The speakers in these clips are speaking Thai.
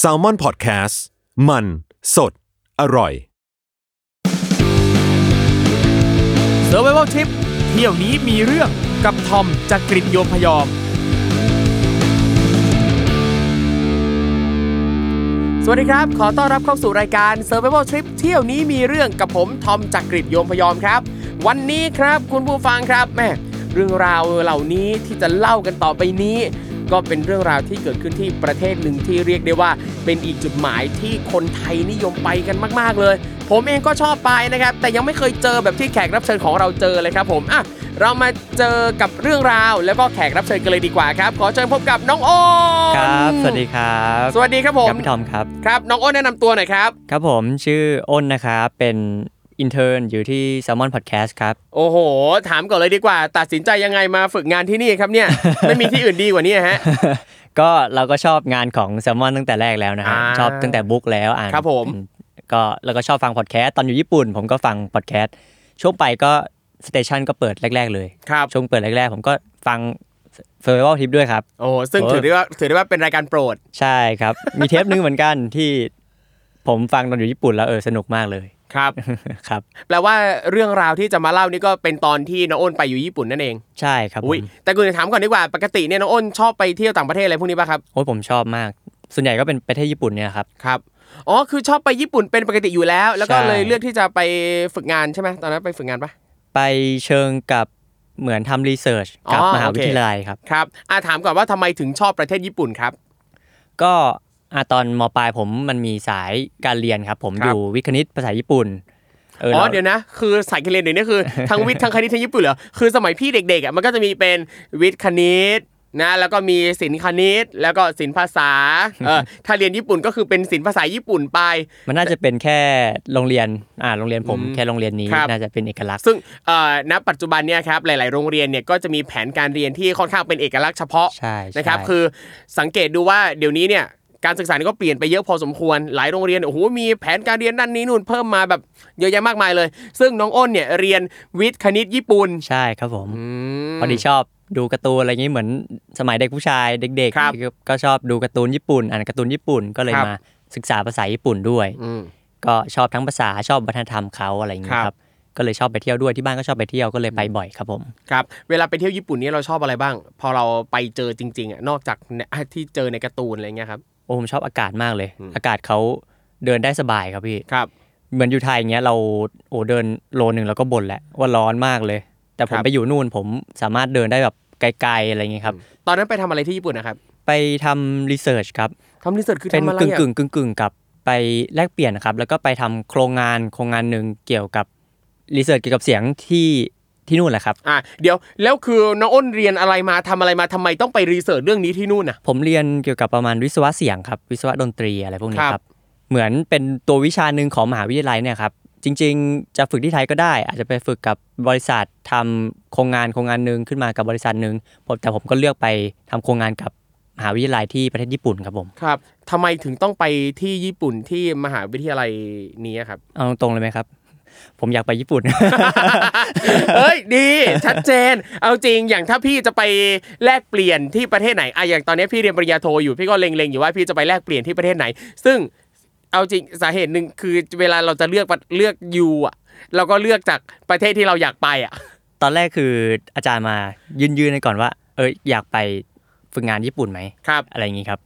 s a l m o n PODCAST มัน สด อร่อย s u r v i v a l Trip เที่ยวนี้มีเรื่องกับทอมจากกรีฑโยมพยอม สวัสดีครับ ขอต้อนรับเข้าสู่รายการ Survival Trip เที่ยวนี้มีเรื่องกับผมทอมจากกรีฑโยมพยอมครับ วันนี้ครับคุณผู้ฟังครับแม่เรื่องราวเหล่านี้ที่จะเล่ากันต่อไปนี้ ก็เป็นเรื่องราวที่เกิดขึ้นที่ประเทศหนึ่งที่เรียกได้ว่า เป็นอีกจุดหมายที่คนไทยนิยมไปกันมาก ๆ เลย ผมเองก็ชอบไปนะครับ แต่ยังไม่เคยเจอแบบที่แขกรับเชิญของเราเจอเลยครับผมอะเรามาเจอกับเรื่องราว แล้วก็แขกรับเชิญกันเลยดีกว่าครับ ขอเชิญพบกับน้องโอ้นครับ สวัสดีครับ สวัสดีครับผมครับพี่ทอมครับ ครับ น้องอ้นแนะนำตัวหน่อยครับ ครับผมชื่ออ้นนะครับ เป็น intern อยู่ที่ Salmon Podcast ครับ โอ้โห ถามก่อนเลยดีกว่า ตัดสินใจยังไงมาฝึกงานที่นี่ครับเนี่ย ไม่มีที่อื่นดีกว่านี้ฮะ ก็เราก็ชอบงานของ Salmon ตั้งแต่แรกแล้วนะฮะอ่าชอบตั้งแต่ book แล้วอ่านครับผม ก็แล้วก็ชอบฟังพอดแคสต์ตอนอยู่ญี่ปุ่น ผมก็ฟังพอดแคสต์ช่วงไปก็ station ก็เปิดแรก ๆ เลยครับช่วงเปิดแรก ๆ ผมก็ฟัง f u r v i v a l Tip ด้วยครับ โอ้ซึ่งโอ้ถือได้ว่าถือได้ว่าเป็นรายการโปรด ใช่ครับ มีเทปนึงเหมือนกันที่ผมฟังตอนอยู่ญี่ปุ่นแล้วเออสนุกมากเลย ครับ ครับ แปลว่าเรื่องราวที่จะมาเล่านี่ก็เป็นตอนที่น้องอ้นไปอยู่ญี่ปุ่นนั่นเอง ใช่ครับผอุ้ยมแต่กูจะถามก่อนดีกว่า ปกติเนี่ยน้องอ้นชอบไปเที่ยวต่างประเทศอะไรพวกนี้ป่ะครับ โอ้ยผมชอบมาก ส่วนใหญ่ก็เป็นประเทศญี่ปุ่นเนี่ยครับ ครับ อ๋อ คือชอบไปญี่ปุ่นเป็นปกติอยู่แล้ว แล้วก็ใช่เลยเลือกที่จะไปฝึกงานใช่ไหมตอนนั้นไปฝึกงานปะไปเชิงกับเหมือนทำรีเสิร์ชกับอ๋อมหาโอเควิทยาลัยครับ ครับอ่าถามก่อนว่าทำไมถึงชอบประเทศญี่ปุ่นครับ ก็ อะตอนมปลายผมมันมีสายการเรียนครับ ผมครัอบยู่วิทย์คณิตภาษาญี่ปุ่นเอออ๋อแล้วเดี๋ยวนะ คือสายการเรียนเดี๋ยวนี้คือ ทั้งวิทย์ทั้งคณิตทั้งญี่ปุ่นเหรอคือสมัยพี่เด็กๆอะมันก็จะมีเป็นวิทย์คณิตนะแล้วก็มีศิลป์คณิต แล้วก็ศิลป์ภาษาเออถ้าเรียนญี่ปุ่นก็คือเป็นศิลป์ภาษาญี่ปุ่นไป มันน่าจะเป็นแค่โรงเรียนอ่าโรงเรียนผมอืมแค่โรงเรียนนี้ครับ น่าจะเป็นเอกลักษณ์ ซึ่งเอ่อณปัจจุบันเนี่ยครับหลาย ๆ โรงเรียนเนี่ยก็จะมีแผนการเรียนที่ค่อนข้างเป็นเอกลักษณ์เฉพาะใช่ใช่นะครับคือสังเกตดูว่าเดี๋ยวนี้เนี่ย การศึกษานี่ก็เปลี่ยนไปเยอะพอสมควร หลายโรงเรียนโอ้โหมีแผนการเรียนด้านนี้นู่นเพิ่มมาแบบเยอะแยะมากมายเลย ซึ่งน้องอ้นเนี่ยเรียนวิทย์คณิตญี่ปุ่นใช่ครับผมมพอดีชอบดูการ์ตูนอะไรอย่างนี้เหมือนสมัยเด็กผู้ชายเด็กครับๆก็ชอบดูการ์ตูนญี่ปุ่นอ่านการ์ตูนญี่ปุ่นก็เลยครับมาศึกษาภาษาญี่ปุ่นด้วยอืมก็ชอบทั้งภาษาชอบวัฒนธรรมเขาอะไรอย่างเงี้ครัยบครับก็เลยชอบไปเที่ยวด้วยที่บ้านก็ชอบไปเที่ยวก็เลยไปบ่อยครับผมครับเวลาไปเที่ยวญี่ปุ่นนี่เราชอบอะไรบ้าง พอเราไปเจอจริงๆอะนอกจากเนี่ยที่เจอในการ์ตูนอะไรเงี้ยครับ โอ้ผมชอบอากาศมากเลยอืมอากาศเขาเดินได้สบายครับพี่ครับ เหมือนอยู่ไทยอย่างเงี้ยเราโอ้เดินโลนึงแล้วก็บ่นแหละว่าร้อนมากเลย แต่ผครัมบไปอยู่นู่นผมสามารถเดินได้แบบไกลๆอะไรอย่างเงี้ยครับตอนนั้นไปทำอะไรที่ญี่ปุ่นนะครับไปทำรีเสิร์ชครับทำรีเสิร์ชคือเป็นทำอะไรกึ่งอะกึ่งกึ่งกึ่งๆกับไปแลกเปลี่ยนนะครับ แล้วก็ไปทำโครงงานโครงงานหนึ่งเกี่ยวกับรีเสิร์ชเกี่ยวกับเสียงที่ ที่นู่นแหละครับอะเดี๋ยวแล้วคือน้องอ้นเรียนอะไรมาทำอะไรมาทำไมต้องไปรีเสิร์ชเรื่องนี้ที่นู่นอะผมเรียนเกี่ยวกับประมาณวิศวะเสียงครับ วิศวะดนตรีอะไรพวกนี้ครับครับเหมือนเป็นตัววิชาหนึ่งของมหาวิทยาลัยเนี่ยครับจริง ๆ จะฝึกที่ไทยก็ได้ อาจจะไปฝึกกับบริษัททำโครงงานโครงงานหนึ่งขึ้นมากับบริษัทหนึ่งผมแต่ผมก็เลือกไปทำโครงงานกับมหาวิทยาลัยที่ประเทศญี่ปุ่นครับผมครับทำไมถึงต้องไปที่ญี่ปุ่นที่มหาวิทยาลัยนี้ครับเอาตรงๆเลยไหมครับ ผมอยากไปญี่ปุ่น เอ้ยดี ชัดเจน เอาจริงอย่างถ้าพี่จะไปแลกเปลี่ยนที่ประเทศไหนอะอย่างตอนนี้พี่เรียนปริญญาโทอยู่พี่ก็เล็งๆอยู่ว่าพี่จะไปแลกเปลี่ยนที่ประเทศไหน ซึ่งเอาจริงสาเหตุหนึ่งคือเวลาเราจะเลือกเลือกยูอะเราก็เลือกจากประเทศที่เราอยากไปอะ ตอนแรกคืออาจารย์มายืนยืนๆให้ก่อนว่า เอออยากไปฝึกงานญี่ปุ่นไหมครับ อะไรอย่างงี้ครับ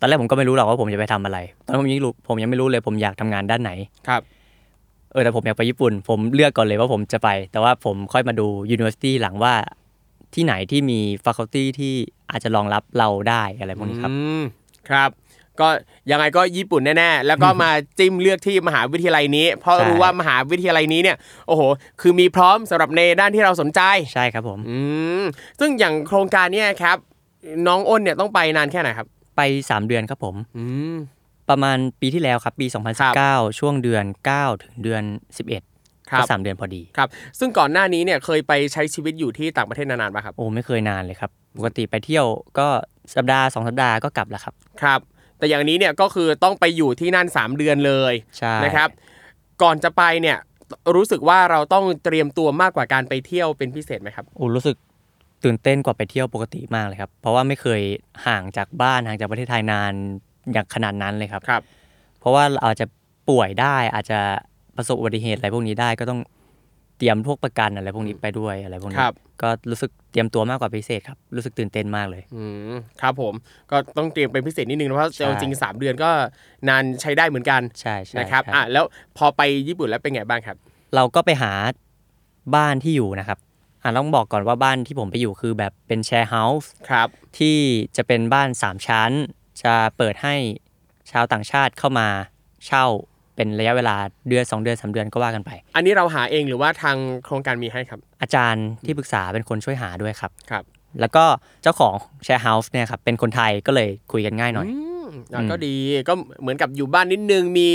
ตอนแรกผมก็ไม่รู้หรอกว่าผมจะไปทำอะไร ตอนนนผมยังรู้ผมยังไม่รู้เลยผมอยากทำงานด้านไหนครับ เออแต่ผมอยากไปญี่ปุ่น ผมเลือกก่อนเลยว่าผมจะไป แต่ว่าผมค่อยมาดู university หลังว่าที่ไหนที่มี faculty ที่อาจจะรองรับเราได้อะไรพวกนี้ครับอืมครับก็ยังไงก็ญี่ปุ่นแน่ๆ แล้วก็มาจิ้มเลือกที่มหาวิทยาลัยนี้ เพราะใช่รู้ว่ามหาวิทยาลัยนี้เนี่ยโอ้โห คือมีพร้อมสำหรับในด้านที่เราสนใจใช่ครับผมอืมซึ่งอย่างโครงการเนี้ครับ น้องอ้นเนี่ยต้องไปนานแค่ไหนครับ ไป 3 เดือนครับผม อืม ประมาณปีที่แล้วครับปีครับ2019 ช่วงเดือน 9 ถึงเดือน 11ครัก็บสามเดือนพอดีครับ ซึ่งก่อนหน้านี้เนี่ยเคยไปใช้ชีวิตอยู่ที่ต่างประเทศนานๆป่ะครับโอ้ไม่เคยนานเลยครับปกติไปเที่ยวก็สัปดาห์สองสัปดาห์ก็กลับแล้วครับครับ แต่อย่างนี้เนี่ยก็คือต้องไปอยู่ที่นั่น 3 เดือนเลยใช่นะครับ ก่อนจะไปเนี่ยรู้สึกว่าเราต้องเตรียมตัวมากกว่าการไปเที่ยวเป็นพิเศษไหมครับโอ้รู้สึกตื่นเต้นกว่าไปเที่ยวปกติมากเลยครับ เพราะว่าไม่เคยห่างจากบ้านห่างจากประเทศไทยนาน อย่างขนาดนั้นเลยครับครับ เพราะว่าเราอาจจะป่วยได้อาจจะประสบอุบัติเหตุอะไรพวกนี้ได้ก็ต้องเตรียมพวกประกันอะไรพวกนี้ไปด้วยอะไรพวกคนี้รับก็รู้สึกเตรียมตัวมากกว่าพิเศษครับ รู้สึกตื่นเต้นมากเลยอืมครับผมก็ต้องเตรียมเป็นพิเศษนิดนึงนะเพราะใช่จริงๆสามเดือนก็นานใช้ได้เหมือนกันใช่ใช่นะครับใช่อะแล้วพอไปญี่ปุ่นแล้วเป็นไงบ้างครับ เราก็ไปหาบ้านที่อยู่นะครับอะต้องบอกก่อนว่าบ้านที่ผมไปอยู่คือแบบเป็นแชร์เฮาส์ครับที่จะเป็นบ้าน 3 ชั้น จะเปิดให้ชาวต่างชาติเข้ามาเช่าเป็นระยะเวลาเดือน 2 เดือน3เดือนก็ว่ากันไป อันนี้เราหาเองหรือว่าทางโครงการมีให้ครับ อาจารย์ที่ปรึกษาเป็นคนช่วยหาด้วยครับครับ แล้วก็เจ้าของแชร์เฮาส์เนี่ยครับเป็นคนไทยก็เลยคุยกันง่ายหน่อยอืมอะอืมก็ดีก็เหมือนกับอยู่บ้านนิดนึงมี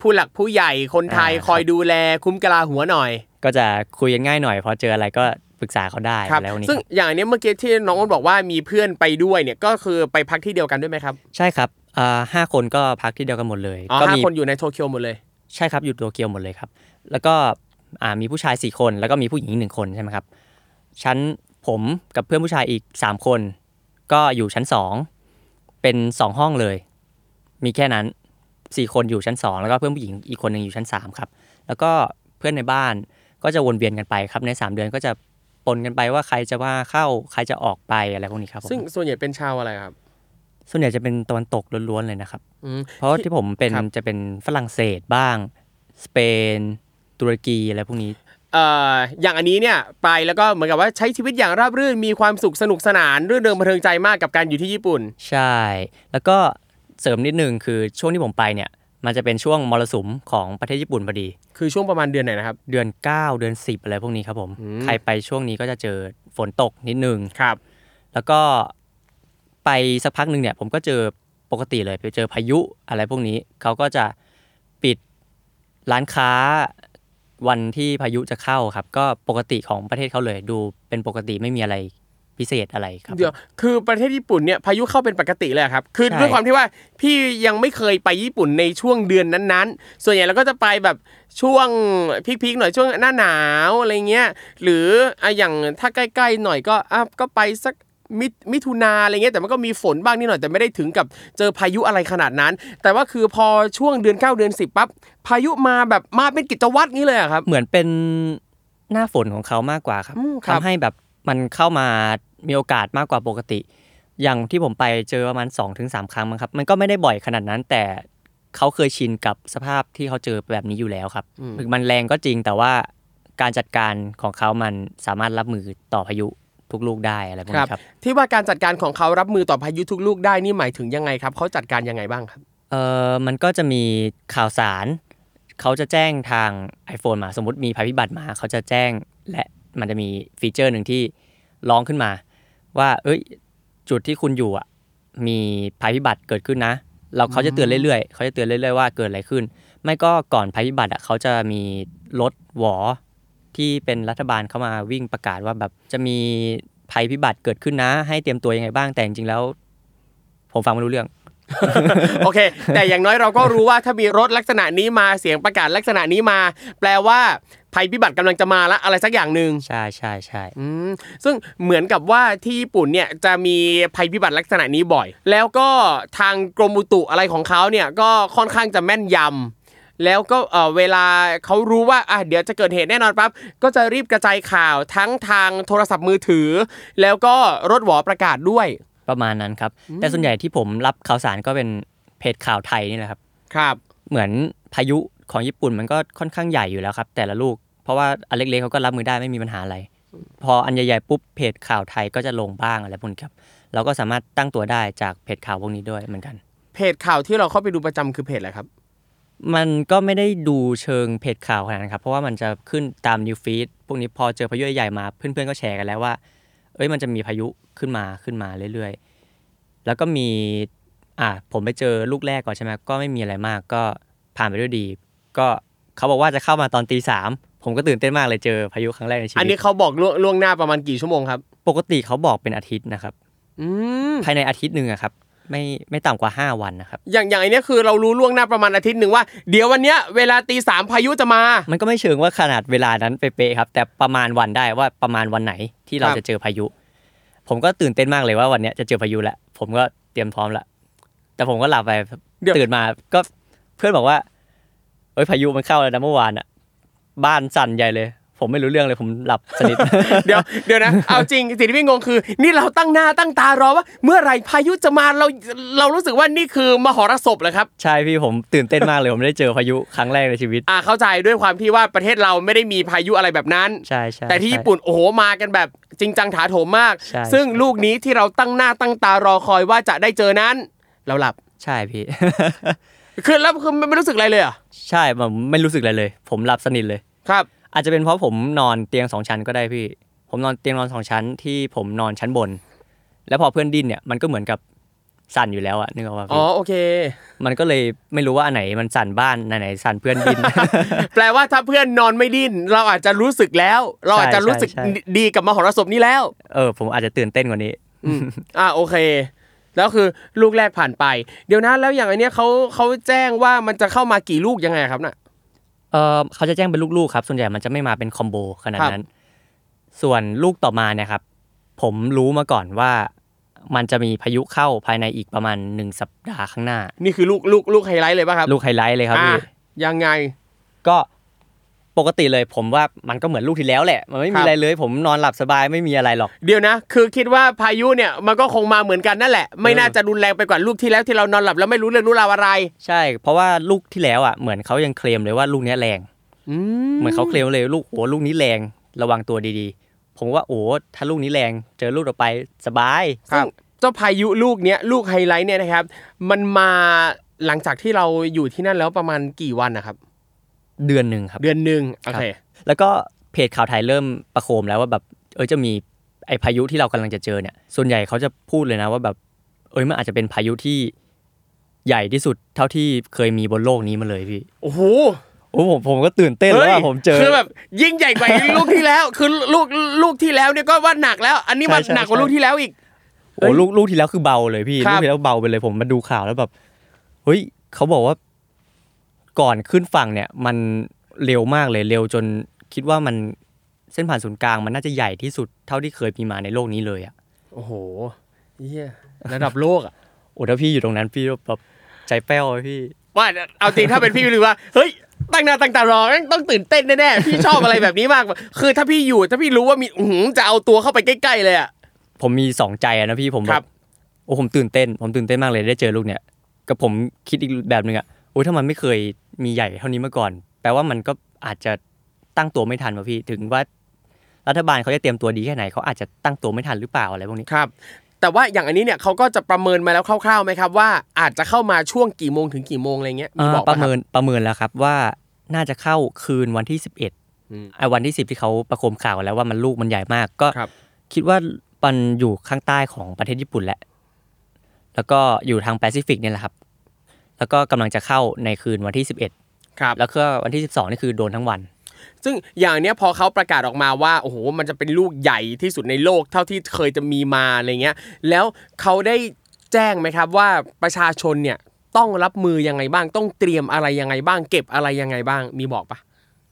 ผู้หลักผู้ใหญ่คนไทยอ่าคอยดูแลคุ้มกะลาหัวหน่อย ก็จะคุยกันง่ายหน่อยพอเจออะไรก็ ปรึกษาเขาได้ครับอะไรพวกนี้ซึ่งครับอย่างอันเนี้ยเมื่อกี้ที่น้องอ้นบอกว่ามีเพื่อนไปด้วยเนี่ยก็คือไปพักที่เดียวกันด้วยไหมครับ ใช่ครับอ่าห้าคนก็พักที่เดียวกันหมดเลยอ๋อก็ห้ามีคนอยู่ในโตเกียวหมดเลย ใช่ครับอยู่โตเกียวหมดเลยครับ แล้วก็อ่ามีผู้ชายสี่คนแล้วก็มีผู้หญิงหนึ่งคนใช่ไหมครับชั้นผมกับเพื่อนผู้ชายอีกสามคน ก็อยู่ชั้นสองเป็นสองห้องเลย มีแค่นั้นสี่คนอยู่ชั้นสองแล้วก็เพื่อนผู้หญิงอีกคนหนึ่งอยู่ชั้นสามครับ แล้วก็เพื่อนในบ้านก็จะวนเวียนกันไปครับในสามเดือนก็จะ ปนกันไปว่าใครจะว่าเข้าใครจะออกไปอะไรพวกนี้ครับผมซึ่งส่วนใหญ่เป็นชาวอะไรครับ ส่วนใหญ่จะเป็นตะวันตกล้วนๆเลยนะครับอืมเพราะที่ผมเป็นครับจะเป็นฝรั่งเศสบ้าง สเปน ตุรกีอะไรพวกนี้เอ่ออย่างอันนี้เนี่ยไปแล้วก็เหมือนกับว่าใช้ชีวิตอย่างราบรื่นมีความสุขสนุกสนานรื่นเริงบันเทิงใจมากกับการอยู่ที่ญี่ปุ่น ใช่ แล้วก็เสริมนิดนึงคือช่วงที่ผมไปเนี่ย มันจะเป็นช่วงมรสุมของประเทศญี่ปุ่นพอดี คือช่วงประมาณเดือนไหนนะครับ เดือน 9 เดือน 10 อะไรพวกนี้ครับผมอืมใครไปช่วงนี้ก็จะเจอฝนตกนิดนึงครับ แล้วก็ไปสักพักหนึ่งเนี่ย ผมก็เจอปกติเลยไปเจอพายุอะไรพวกนี้ เขาก็จะปิดร้านค้าวันที่พายุจะเข้าครับ ก็ปกติของประเทศเขาเลยดูเป็นปกติไม่มีอะไร พิเศษอะไรครับ เดี๋ยวคือประเทศญี่ปุ่นเนี่ยพายุเข้าเป็นปกติเลยอะครับ คือใช่ด้วยความที่ว่าพี่ยังไม่เคยไปญี่ปุ่นในช่วงเดือนนั้นๆ ส่วนใหญ่เราก็จะไปแบบช่วงพีคๆหน่อยช่วงหน้าหนาวอะไรเงี้ยหรืออะอย่างถ้าใกล้ๆหน่อยก็อะก็ไปสักมิมิถุนาอะไรเงี้ยแต่มันก็มีฝนบ้างนิดหน่อยแต่ไม่ได้ถึงกับเจอพายุอะไรขนาดนั้น แต่ว่าคือพอช่วงเดือน 9 เดือน 10ปั๊บพายุมาแบบมาเป็นกิจวัตรนี้เลยอะครับ เหมือนเป็นหน้าฝนของเขามากกว่าครับอืมครับทำให้แบบมันเข้ามา มีโอกาสมากกว่าปกติ อย่างที่ผมไปเจอประมาณ2อถึงสครั้งมั้งครับ มันก็ไม่ได้บ่อยขนาดนั้นแต่เขาเคยชินกับสภาพที่เขาเจอแบบนี้อยู่แล้วครับถึงมันแรงก็จริงแต่ว่าการจัดการของเขามันสามารถรับมือต่อพายุทุกลูกได้อะไรพวกนี้ครับ ที่ว่าการจัดการของเขารับมือต่อพายุทุกลูกได้นี่หมายถึงยังไงครับเขาจัดการยังไงบ้างครับ เออมันก็จะมีข่าวสาร เขาจะแจ้งทาง iPhone มาสมมติมีภัยพิบัติมา เขาจะแจ้งและมันจะมีฟีเจอร์หนึ่งที่ร้องขึ้นมา ว่าเอ้ยจุดที่คุณอยู่อะมีภัยพิบัติเกิดขึ้นนะ เราเขาจะเตือนเรื่อยๆเขาจะเตือนเรื่อยๆว่าเกิดอะไรขึ้น ไม่ก็ก่อนภัยพิบัติอะเขาจะมีรถหวอที่เป็นรัฐบาลเข้ามาวิ่งประกาศว่าแบบจะมีภัยพิบัติเกิดขึ้นนะ ให้เตรียมตัวยังไงบ้างแต่จริงๆแล้ว ผมฟังไม่รู้เรื่อง โอเค แต่อย่างน้อยเราก็รู้ว่าถ้ามีรถลักษณะนี้มาเสียงประกาศลักษณะนี้มา แปลว่าภัยพิบัติกำลังจะมาละอะไรสักอย่างหนึ่งใช่ใช่ใช่อืมซึ่งเหมือนกับว่าที่ญี่ปุ่นเนี่ยจะมีภัยพิบัติลักษณะนี้บ่อย แล้วก็ทางกรมอุตุอะไรของเขาเนี่ยก็ค่อนข้างจะแม่นยำแล้วก็เออเวลาเขารู้ว่าอะเดี๋ยวจะเกิดเหตุแน่นอนปั๊บก็จะรีบกระจายข่าวทั้งทางโทรศัพท์มือถือ แล้วก็รถหวอประกาศด้วย ประมาณนั้นครับ แต่ส่วนใหญ่ที่ผมรับข่าวสารก็เป็นเพจข่าวไทยนี่แหละครับ ครับ เหมือนพายุของญี่ปุ่นมันก็ค่อนข้างใหญ่อยู่แล้วครับ แต่ละลูก เพราะว่าอันเล็กๆเขาก็รับมือได้ไม่มีปัญหาอะไร พออันใหญ่ๆปุ๊บเพจข่าวไทยก็จะลงบ้างอะไรพวกนี้ครับ เราก็สามารถตั้งตัวได้จากเพจข่าวพวกนี้ด้วยเหมือนกัน เพจข่าวที่เราเข้าไปดูประจำคือเพจอะไรครับ มันก็ไม่ได้ดูเชิงเพจข่าวขนาดนั้นครับ เพราะว่ามันจะขึ้นตามนิวฟีดพวกนี้พอเจอพายุใหญ่ๆมาเพื่อนๆก็แชร์กันแล้วว่า เอ้ยมันจะมีพายุขึ้นมาขึ้นมาเรื่อยๆ แล้วก็มีอ่าผมไปเจอลูกแรกก่อนใช่ไหมก็ไม่มีอะไรมากก็ผ่านไปด้วยดี ก็เขาบอกว่าจะเข้ามาตอนตีสามผมก็ตื่นเต้นมากเลยเจอพายุครั้งแรกในชีอันวินี้ตเขาบอกล่วงล่วงหน้าประมาณกี่ชั่วโมงครับ ปกติเขาบอกเป็นอาทิตย์นะครับอืมภายในอาทิตย์หนึ่งอะครับ ไม่ไม่ต่ำกว่า 5 วันนะครับ อย่างอย่างไอันนี้คือเรารู้ล่วงหน้าประมาณอาทิตย์หนึ่งว่า เดี๋ยววันเนี้ยเวลาตีสามพายุจะมา มันก็ไม่เชิงว่าขนาดเวลานั้นเป๊ะๆครับ แต่ประมาณวันได้ว่าประมาณวันไหนที่เราครับ จะเจอพายุ ผมก็ตื่นเต้นมากเลยว่าวันเนี้ยจะเจอพายุแล้วผมก็เตรียมพร้อมแล้วแต่ผมก็หลับไปเดี๋ยว ตื่นมาก็เพื่อนบอกว่าเอ้ยพายุมันเข้าแล้วนะเมื่อวานอะบ้านสั่นใหญ่เลย ผมไม่รู้เรื่องเลยผมหลับสนิทเดี๋ยวเดี๋ยวนะเอาจริงสิ่งที่พี่งงคือ นี่เราตั้งหน้าตั้งตารอว่า เมื่อไหร่พายุจะมาเราเรารู้สึกว่านี่คือมหรสพเหรอครับใช่พี่ผมตื่นเต้นมากเลยผมได้เจอพายุครั้งแรกในชีวิตอ่าเข้าใจด้วยความที่ว่าประเทศเราไม่ได้มีพายุอะไรแบบนั้นใช่ใช่แต่ที่ใช่ญี่ปุ่นโอ้โหมากันแบบจริงจังถาโถมมากใช่ซึ่งลูกนี้ที่เราตั้งหน้าตั้งตารอคอยว่าจะได้เจอนั้น เราหลับใช่พี่คือแล้วคือไม่รู้สึกอะไรเลยเหรอะใช่ผมไม่รู้สึกอะไรเลย ผมหลับสนิทเลยครับ อาจจะเป็นเพราะผมนอนเตียงสองชั้นก็ได้พี่ ผมนอนเตียงนอนสองชั้นที่ผมนอนชั้นบน แล้วพอเพื่อนดิ้นเนี่ยมันก็เหมือนกับสั่นอยู่แล้วอะนึกออกป่ะอ๋อพี่โอเค มันก็เลยไม่รู้ว่าอันไหนมันสั่นบ้านอันไหนสั่นเพื่อนดิ้น แปลว่าถ้าเพื่อนนอนไม่ดิ้นเราอาจจะรู้สึกแล้ว เราอาจจะรู้สึกใช่ใช่ดีกับมหรสพนี้แล้ว เออ ผมอาจจะตื่นเต้นกว่านี้อืมอ่าโอเค แล้วคือลูกแรกผ่านไป เดี๋ยวนะแล้วอย่างอันเนี้ยเขาเขาแจ้งว่ามันจะเข้ามากี่ลูกยังไงครับน่ะ เออเขาจะแจ้งเป็นลูกๆครับ ส่วนใหญ่มันจะไม่มาเป็นคอมโบขนาดครับนั้น ส่วนลูกต่อมาเนี่ยครับ ผมรู้มาก่อนว่ามันจะมีพายุเข้าภายในอีกประมาณหนึ่งสัปดาห์ข้างหน้า นี่คือลูกลูกลูกไฮไลท์เลยป่ะครับ ลูกไฮไลท์เลยครับอะพี่ยังไง ก็ ปกติเลยผมว่ามันก็เหมือนลูกที่แล้วแหละ มันครับไม่ครัมีบอะไรเลย ผมนอนหลับสบายไม่มีอะไรหรอก เดี๋ยวนะ คือคิดว่าพายุเนี่ยมันก็คงมาเหมือนกันนั่นแหละ ไม่เออน่าจะรุนแรงไปกว่าลูกที่แล้วที่เรานอนหลับแล้วไม่รู้เรื่องรู้ราวอะไร ใช่ เพราะว่าลูกที่แล้วอะเหมือนเขายังเคลมเลยว่าลูกเนี้ยแรงอืมเหมือนเขาเคลมเลยลูกโอ้ลูกนี้แรงระวังตัวดีๆ ผมว่าโอ้ถ้าลูกนี้แรงเจอลูกต่อไปสบายซึ่งเจ้าพายุลูกเนี้ยลูกไฮไลท์เนี่ยนะครับ มันมาหลังจากที่เราอยู่ที่นั่นแล้วประมาณกี่วันนะครับ เดือนหนึ่งครับ เดือนหนึ่งโอเคแล้วก็เพจข่าวไทยเริ่มประโคมแล้วว่าแบบเออจะมีไอพายุที่เรากำลังจะเจอเนี่ย ส่วนใหญ่เขาจะพูดเลยนะว่าแบบ เอ้ยมันอาจจะเป็นพายุที่ใหญ่ที่สุดเท่าที่เคยมีบนโลกนี้มาเลยพี่ โอ้โหโอ้ผมผมก็ตื่นเต้นแล้วว่าผมเจอคือแบบยิ่งใหญ่กว่าลูกที่แล้ว คือลูกลูกที่แล้วเนี่ยก็ว่าหนักแล้ว อันนี้มันใช่ใช่หนักกว่าใช่ลูกที่แล้วอีกโอ้ลูกลูกที่แล้วคือเบาเลยพี่ครับลูกที่แล้วเบาไปเลยผมมาดูข่าวแล้วแบบเฮ้ยเขาบอกว่า ก่อนขึ้นฝั่งเนี่ยมันเร็วมากเลยเร็วจนคิดว่ามันเส้นผ่านศูนย์กลางมันน่าจะใหญ่ที่สุดเท่าที่เคยมีมาในโลกนี้เลยอะโอ้โหเฮียระดับโลกอะโอ้ถ้าพี่อยู่ตรงนั้นพี่แบบใจแป้วเลยพี่ว่าเอาจริงถ้าเป็นพี่หรือว่าเฮ้ยตั้งหน้าตั้งตารอแม่งต้องตื่นเต้นแน่ๆพี่ชอบอะไรแบบนี้มากคือถ้าพี่อยู่ถ้าพี่รู้ว่ามีอื้อหือจะเอาตัวเข้าไปใกล้ๆเลยอะผมมีสองใจอะนะพี่ผมคแบรับบโอ้ผมตื่นเต้น ผมตื่นเต้นมากเลยได้เจอลูกเนี่ยกับผมคิดอีกแบบหนึ่งอะ โอ้ยถ้ามันไม่เคยมีใหญ่เท่านี้มาก่อน แปลว่ามันก็อาจจะตั้งตัวไม่ทันวะพี่ ถึงว่ารัฐบาลเขาจะเตรียมตัวดีแค่ไหนเขาอาจจะตั้งตัวไม่ทันหรือเปล่าอะไรพวกนี้ครับ แต่ว่าอย่างอันนี้เนี่ยเขาก็จะประเมินมาแล้วคร่าวๆไหมครับ ว่าอาจจะเข้ามาช่วงกี่โมงถึงกี่โมงอะไรเงี้ยมีอ่าบอกปปะระครัเมิบประเมินแล้วครับว่าน่าจะเข้าคืนวันที่ 11อืมไอ้วันที่ 10 ที่เขาประโคมข่าวแล้วว่ามันลูกมันใหญ่มากก็ครับคิดว่ามันอยู่ข้างใต้ของประเทศญี่ปุ่นแหละ แล้วก็อยู่ทางแปซิฟิกเนี่ยแหละครับ แล้วก็กำลังจะเข้าในคืนวันที่ 11 ครับ แล้วก็วันที่ 12 นี่คือโดนทั้งวัน ซึ่งอย่างเนี้ยพอเขาประกาศออกมาว่าโอ้โหมันจะเป็นลูกใหญ่ที่สุดในโลกเท่าที่เคยจะมีมาอะไรเงี้ย แล้วเขาได้แจ้งไหมครับว่าประชาชนเนี่ยต้องรับมือยังไงบ้าง ต้องเตรียมอะไรยังไงบ้าง เก็บอะไรยังไงบ้างมีบอกปะ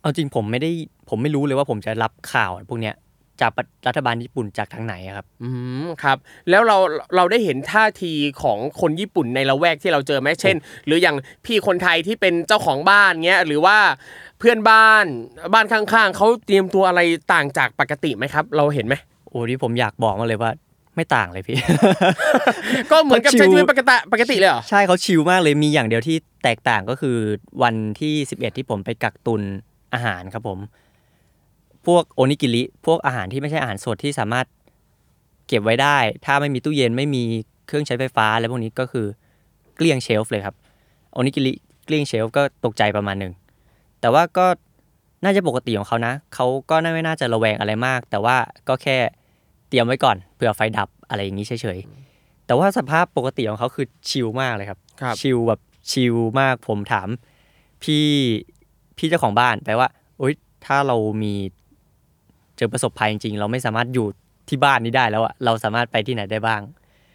เอาจริงผมไม่ได้ผมไม่รู้เลยว่าผมจะรับข่าวพวกเนี้ย จากรัฐบาลญี่ปุ่นจากทางไหนอะครับอืมครับ แล้วเราเราได้เห็นท่าทีของคนญี่ปุ่นในละแวกที่เราเจอไหมเช่น หรืออย่างพี่คนไทยที่เป็นเจ้าของบ้านเงี้ยหรือว่าเพื่อนบ้านบ้านข้างๆเขาเตรียมตัวอะไรต่างจากปกติไหมครับ เราเห็นไหมโอ้ที่ผมอยากบอกมาเลยว่าไม่ต่างเลยพี่ ก็เหมือนกับเขาชิใช้ชีวิตปกติปกติเลยเหรอใช่เขา chill มากเลยมีอย่างเดียวที่แตกต่างก็คือวันที่ 11 ที่ผมไปกักตุนอาหารครับผม พวกโอนิกิริพวกอาหารที่ไม่ใช่อาหารสดที่สามารถเก็บไว้ได้ ถ้าไม่มีตู้เย็นไม่มีเครื่องใช้ไฟฟ้าอะไรพวกนี้ก็คือเกลี้ยง shelf เลยครับโอนิกิริเกลี้ยง shelf ก็ตกใจประมาณหนึ่งแต่ว่าก็น่าจะปกติของเขานะเขาก็น่าไม่น่าจะระแวงอะไรมาก แต่ว่าก็แค่เตรียมไว้ก่อนเผื่อไฟดับอะไรอย่างนี้เฉยๆแต่ว่าสภาพปกติของเขาคือชิลมากเลยครับครับชิลแบบชิลมากผมถาม พี่พี่เจ้าของบ้านไปว่าโอ๊ยถ้าเรามี เจอประสบภัยจริงๆ เราไม่สามารถอยู่ที่บ้านนี้ได้แล้วอะเราสามารถไปที่ไหนได้บ้าง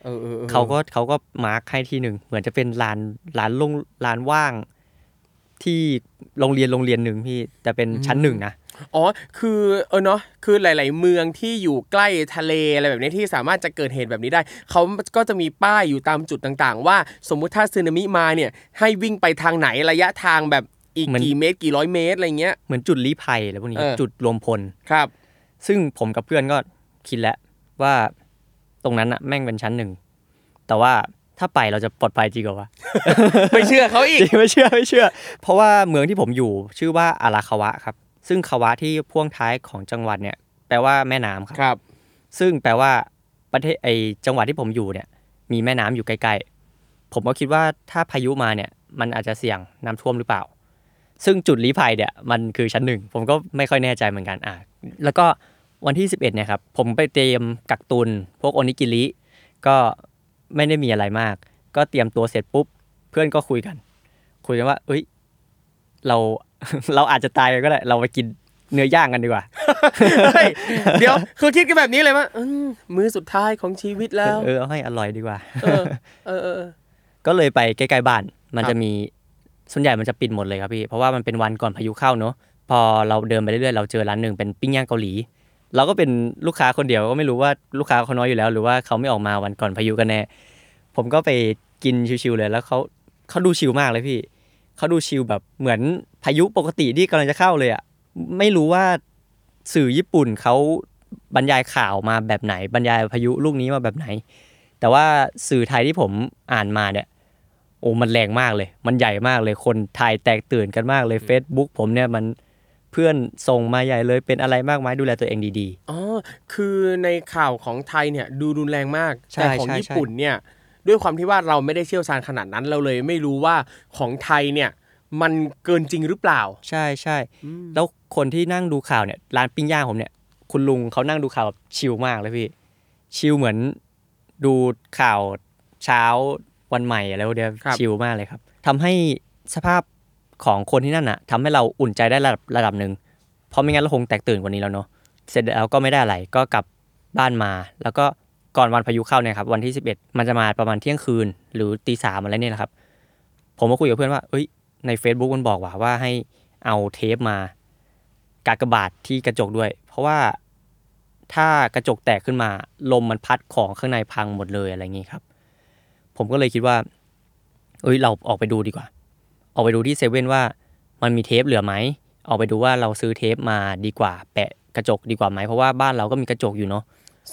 เออออออเขาก็เขาก็มาร์คให้ที่หนึ่งเหมือนจะเป็นลานลานลงลานว่าง ที่โรงเรียนโรงเรียนหนึ่งพี่แต่เป็นชั้นหนึ่งนะอ๋อคือเออเนาะคือหลาย ๆ เมืองที่อยู่ใกล้ทะเลอะไรแบบนี้ที่สามารถจะเกิดเหตุแบบนี้ได้เขาก็จะมีป้ายอยู่ตามจุดต่าง ๆ ว่าสมมุติถ้าสึนามิมาเนี่ย ให้วิ่งไปทางไหนระยะทางแบบอีกเหมือนกี่เมตรกี่ร้อยเมตรอะไรเงี้ยเหมือนจุดลี้ภัยอะไรพวกนี้เออจุดรวมพลครับ ซึ่งผมกับเพื่อนก็คิดแล้วว่าตรงนั้นอะแม่งเป็นชั้นหนึ่ง แต่ว่าถ้าไปเราจะปลอดภัยจริงเหรอวะ ไม่เชื่อเขาอีกจริงไม่เชื่อไม่เชื่อ เพราะว่าเมืองที่ผมอยู่ชื่อว่าอาราคาวะครับ ซึ่งคาวะที่พ่วงท้ายของจังหวัดเนี่ย แปลว่าแม่น้ำครับ ครับ ซึ่งแปลว่าประเทศไอจังหวัดที่ผมอยู่เนี่ย มีแม่น้ำอยู่ใกล้ๆ ผมก็คิดว่าถ้าพายุมาเนี่ย มันอาจจะเสี่ยงน้ำท่วมหรือเปล่า ซึ่งจุดลี้ภัยเนี่ยมันคือชั้นหนึ่งผมก็ไม่ค่อยแน่ใจเหมือนกันอะแล้วก็วันที่ 11เนี่ยครับผมไปเตรียมกักตุนพวกโอนิกิริก็ไม่ได้มีอะไรมาก ก็เตรียมตัวเสร็จปุ๊บ เพื่อนก็คุยกัน คุยกันว่า เอ้ย เราเราอาจจะตายกันก็ได้ เราไปกินเนื้อย่างกันดีกว่าเฮ้ยเดี๋ยวคือคิดกันแบบนี้เลยว่าอืมมือสุดท้ายของชีวิตแล้ว เออเอาให้อร่อยดีกว่า เออ เออเออเออก็เลยไปใกล้ๆบ้าน มันครับจะมี ส่วนใหญ่มันจะปิดหมดเลยครับพี่ เพราะว่ามันเป็นวันก่อนพายุเข้าเนอะพอเราเดินไปเรื่อยๆเราเจอร้านหนึ่งเป็นปิ้งย่างเกาหลี เราก็เป็นลูกค้าคนเดียวก็ไม่รู้ว่าลูกค้าเขาน้อยอยู่แล้ว หรือว่าเขาไม่ออกมาวันก่อนพายุกันแน่ผมก็ไปกินชิวๆเลยแล้วเขาเขาดูชิลมากเลยพี่เขาดูชิลแบบเหมือนพายุปกติที่กำลังจะเข้าเลยอะไม่รู้ว่าสื่อญี่ปุ่นเขาบรรยายข่าวมาแบบไหน บรรยายพายุลูกนี้มาแบบไหน แต่ว่าสื่อไทยที่ผมอ่านมาเนี่ย โอ้มันแรงมากเลย มันใหญ่มากเลยคนไทยแตกตื่นกันมากเลย Facebook ผมเนี่ยมันเพื่อนส่งมาใหญ่เลยเป็นอะไรมากมายดูแลตัวเองดีอ๋อคือในข่าวของไทยเนี่ยดูรุนแรงมากใช่แต่ของใช่ญี่ปุ่นเนี่ยด้วยความที่ว่าเราไม่ได้เชี่ยวชาญขนาดนั้นเราเลย ไม่รู้ว่าของไทยเนี่ยมันเกินจริงหรือเปล่าๆใช่ใช่แล้วคนที่นั่งดูข่าวเนี่ยร้านปิ้งย่างผมเนี่ยคุณลุงเขานั่งดูข่าวแบบชิลมากเลยพี่ชิลเหมือนดูข่าวเช้า วันใหม่อะไรพวกเนี้ยครับชิลมากเลยครับทำให้สภาพของคนที่นั่นน่ะทำให้เราอุ่นใจได้ระดับระดับหนึ่งเพราะไม่งั้นเราคงแตกตื่นกว่านี้แล้วเนาะเสร็จแล้วก็ไม่ได้อะไรก็กลับบ้านมา แล้วก็ก่อนวันพายุเข้าเนี่ยครับวันที่ 11 มันจะมาประมาณเที่ยงคืน หรือตีสามอะไรเนี่ยแหละครับ ผมก็คุยกับเพื่อนว่าเอ้ยใน Facebook มันบอกว่าว่าให้เอาเทปมากากบาทที่กระจกด้วย เพราะว่าถ้ากระจกแตกขึ้นมาลมมันพัดของข้างในพังหมดเลยอะไรอย่างนี้ครับ ผมก็เลยคิดว่า เอ้ยเราออกไปดูดีกว่า ออกไปดูที่เซเว่นว่ามันมีเทปเหลือไหมออกไปดูว่าเราซื้อเทปมาดีกว่า แปะกระจกดีกว่าไหมเพราะว่าบ้านเราก็มีกระจกอยู่เนาะ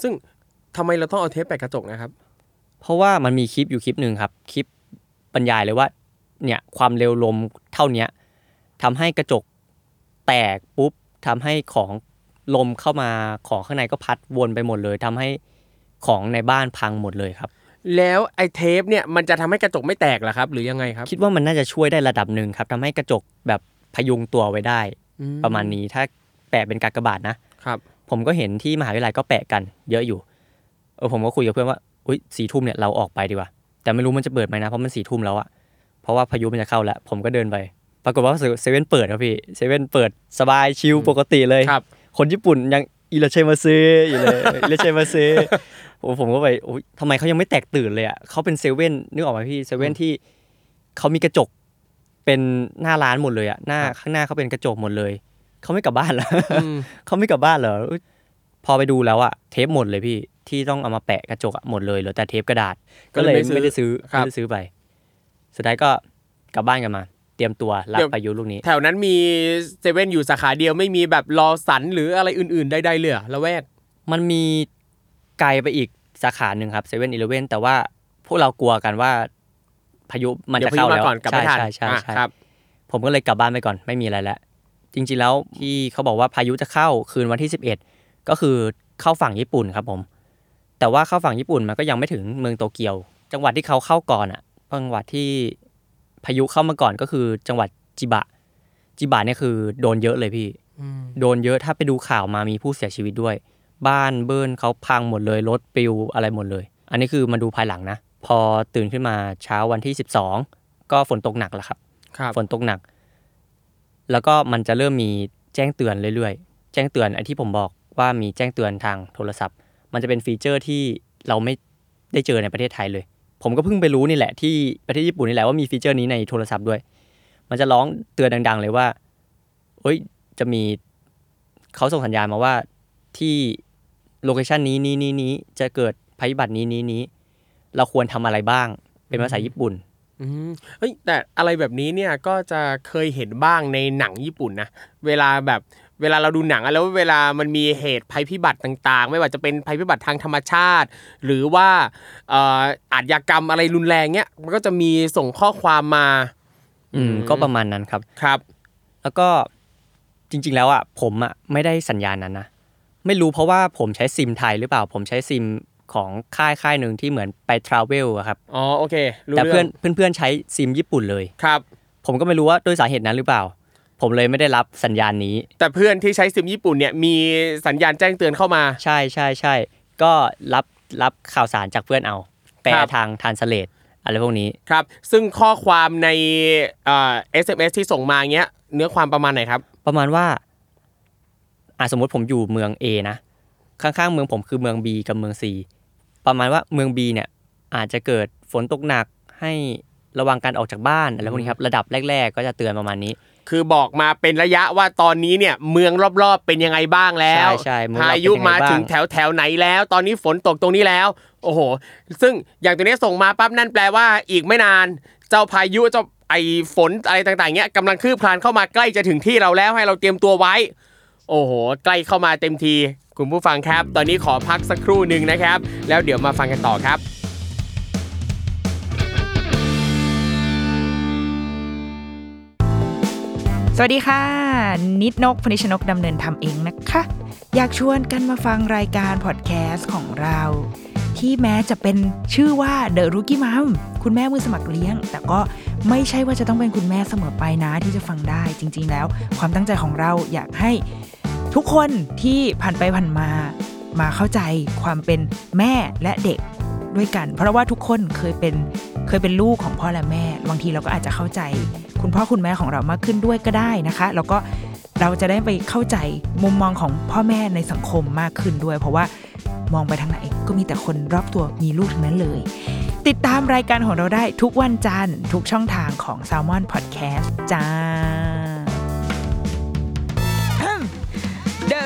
ซึ่งทำไมเราต้องเอาเทปแปะกระจกนะครับ เพราะว่ามันมีคลิปอยู่คลิปหนึ่งครับ คลิปบรรยายเลยว่า เนี่ยความเร็วลมเท่าเนี้ยทำให้กระจกแตกปุ๊บทำให้ของลมเข้ามาของข้างในก็พัดวนไปหมดเลยทำให้ของในบ้านพังหมดเลยครับ แล้วไอ้เทปเนี่ยมันจะทำให้กระจกไม่แตกเหรอครับ หรือยังไงครับ คิดว่ามันน่าจะช่วยได้ระดับหนึ่งครับทำให้กระจกแบบพยุงตัวไว้ได้อืประมาณนี้ถ้าแปะเป็นกากบาทนะครับ ผมก็เห็นที่มหาวิทยาลัยก็แปะกัน เยอะอยู่เออผมก็คุยกับเพื่อนว่าอุ้ยสี่ทุ่มเนี่ยเราออกไปดีกว่า แต่ไม่รู้มันจะเปิดไหมนะเพราะมันสี่ทุ่มแล้วอะเพราะว่าพายุมันจะเข้าแล้วผมก็เดินไป ปรากฏว่าเซเว่นเปิดครับพี่เซเว่นเปิดสบาย chill ปกติเลยครับ คนญี่ปุ่นยัง いらっしゃいませ อยู่เลย いらっしゃいませ โอ้ ผมก็ไปโอ้ยทำไมเขายังไม่แตกตื่นเลยอะเขาเป็นเซเว่นนึกออกไหมพี่เซเว่นที่เขามีกระจกเป็นหน้าร้านหมดเลยอะหน้าข้างหน้าเขาเป็นกระจกหมดเลยเขาไม่กลับบ้านเหรออืมเขาไม่กลับบ้านเหรออุ๊ยพอไปดูแล้วอะเทปหมดเลยพี่ที่ต้องเอามาแปะกระจกอะหมดเลยเหลือแต่เทปกระดาษ ก็เลยไม่ได้ซื้อครับไม่ได้ซื้อไป สุดท้ายก็กลับบ้านกันมา เตรียมตัวรับเดี๋ยวพายุลูกนี้ แถวนั้นมีเซเว่นอยู่สาขาเดียวไม่มีแบบรอสันหรืออะไรอื่นๆใดๆเลยเหรอละแวกมันมี ไกลไปอีกสาขาหนึ่งครับเซเว่นอีเลเว่นแต่ว่าพวกเรากลัวกันว่า พายุมันเดี๋ยจะวพายุเข้ามาแล้วก่อนกลับไม่ทันใช่ใช่อะใช่ครับผมก็เลยกลับบ้านไปก่อนไม่มีอะไรแล้วจริงๆแล้วที่เขาบอกว่าพายุจะเข้าคืนวันที่11ก็คือเข้าฝั่งญี่ปุ่นครับผม แต่ว่าเข้าฝั่งญี่ปุ่นมันก็ยังไม่ถึงเมืองโตเกียว จังหวัดที่เขาเข้าก่อนอะจังหวัดที่พายุเข้ามาก่อนก็คือจังหวัดจิบะ จิบะเนี่ยคือโดนเยอะเลยพี่โดนเยอะถ้าไปดูข่าวมามีผู้เสียชีวิตด้วย บ้านเบิ้ลเขาพังหมดเลยรถปลิวอะไรหมดเลย อันนี้คือมาดูภายหลังนะ พอตื่นขึ้นมาเช้าวันที่ 12 ก็ฝนตกหนักแล้วครับครับฝนตกหนัก แล้วก็มันจะเริ่มมีแจ้งเตือนเรื่อยๆ แจ้งเตือนไอ้ที่ผมบอกว่ามีแจ้งเตือนทางโทรศัพท์ มันจะเป็น feature ที่เราไม่ได้เจอในประเทศไทยเลย ผมก็เพิ่งไปรู้นี่แหละที่ประเทศญี่ปุ่นนี่แหละว่ามี feature นี้ในโทรศัพท์ด้วย มันจะร้องเตือนดัง ๆ เลยว่าเอ้ยจะมีเขาส่งสัญญาณมาว่าที่ location นี้นี้นี้นี้จะเกิดภัยพิบัตินี้นี้นี้เราควรทำอะไรบ้าง เป็นภาษาญี่ปุ่นอืมเฮ้ยแต่อะไรแบบนี้เนี่ยก็จะเคยเห็นบ้างในหนังญี่ปุ่นนะเวลาแบบเวลาเราดูหนังอะแล้วเวลามันมีเหตุภัยพิบัติต่าง ๆ ไม่ว่าจะเป็นภัยพิบัติทางธรรมชาติ หรือว่าเอ่ออาชญากรรมอะไรรุนแรงเนี้ยมันก็จะมีส่งข้อความมา อืมก็ประมาณนั้นครับครับ แล้วก็จริง ๆ แล้วอะผมอะไม่ได้สัญญาณนั้นนะ ไม่รู้เพราะว่าผมใช้ซิมไทยหรือเปล่า ผมใช้ซิมของค่ายค่ายหนึ่งที่เหมือนไปทราเวลอะครับ อ๋อโอเครู้แต่เรื่เพื่ออนงเพื่อนๆใช้ซิมญี่ปุ่นเลย ครับ ผมก็ไม่รู้ว่าด้วยสาเหตุนั้นหรือเปล่า ผมเลยไม่ได้รับสัญญาณนี้ แต่เพื่อนที่ใช้ซิมญี่ปุ่นเนี่ยมีสัญญาณแจ้งเตือนเข้ามา ใช่ใช่ใช่ ก็รับรับข่าวสารจากเพื่อนเอา แปลครับทางทานสเลตอะไรพวกนี้ ครับ ซึ่งข้อความในเอ่อ SMS ที่ส่งมาเงี้ย เนื้อความประมาณไหนครับ ประมาณว่า อะสมมติผมอยู่เมือง A นะ ข้างๆเมืองผมคือเมือง B กับเมือง C ประมาณว่าเมือง B เนี่ยอาจจะเกิดฝนตกหนักให้ระวังการออกจากบ้านอะไรพวกนี้ครับระดับแรก ๆ ก็จะเตือนประมาณนี้ คือบอกมาเป็นระยะว่าตอนนี้เนี่ยเมืองรอบๆเป็นยังไงบ้างแล้วใช่ใช่เมืองรอบพายุเป็นยังไงมาถึงบ้างแถวแถวไหนแล้ว ตอนนี้ฝนตกตรงนี้แล้ว โอ้โห ซึ่งอย่างตัวนี้ส่งมาปั๊บนั่นแปลว่าอีกไม่นาน เจ้าพายุเจ้าไอฝนอะไรต่างๆเนี้ยกำลังคืบคลานเข้ามาใกล้จะถึงที่เราแล้วให้เราเตรียมตัวไว้ โอ้โห ใกล้เข้ามาเต็มที คุณผู้ฟังครับ ตอนนี้ขอพักสักครู่หนึ่งนะครับ แล้วเดี๋ยวมาฟังกันต่อครับสวัสดีค่ะ นิดนกพนิชนกดำเนินทำเองนะคะ อยากชวนกันมาฟังรายการพอดแคสต์ของเรา ที่แม้จะเป็นชื่อว่า The Rookie Mom คุณแม่มือสมัครเลี้ยง แต่ก็ไม่ใช่ว่าจะต้องเป็นคุณแม่เสมอไปนะที่จะฟังได้จริง ๆ แล้ว ความตั้งใจของเราอยากให้ ทุกคนที่ผ่านไปผ่านมามาเข้าใจความเป็นแม่และเด็กด้วยกัน เพราะว่าทุกคนเคยเป็นเคยเป็นลูกของพ่อและแม่ บางทีเราก็อาจจะเข้าใจ คุณพ่อคุณแม่ของเรามากขึ้นด้วยก็ได้นะคะ แล้วก็เราจะได้ไปเข้าใจมุมมองของพ่อแม่ในสังคมมากขึ้นด้วย เพราะว่ามองไปทางไหนก็มีแต่คนรอบตัวมีลูกทั้งนั้นเลย ติดตามรายการของเราได้ทุกวันจันทร์ทุกช่องทางของ s a l m o n Podcast จ้า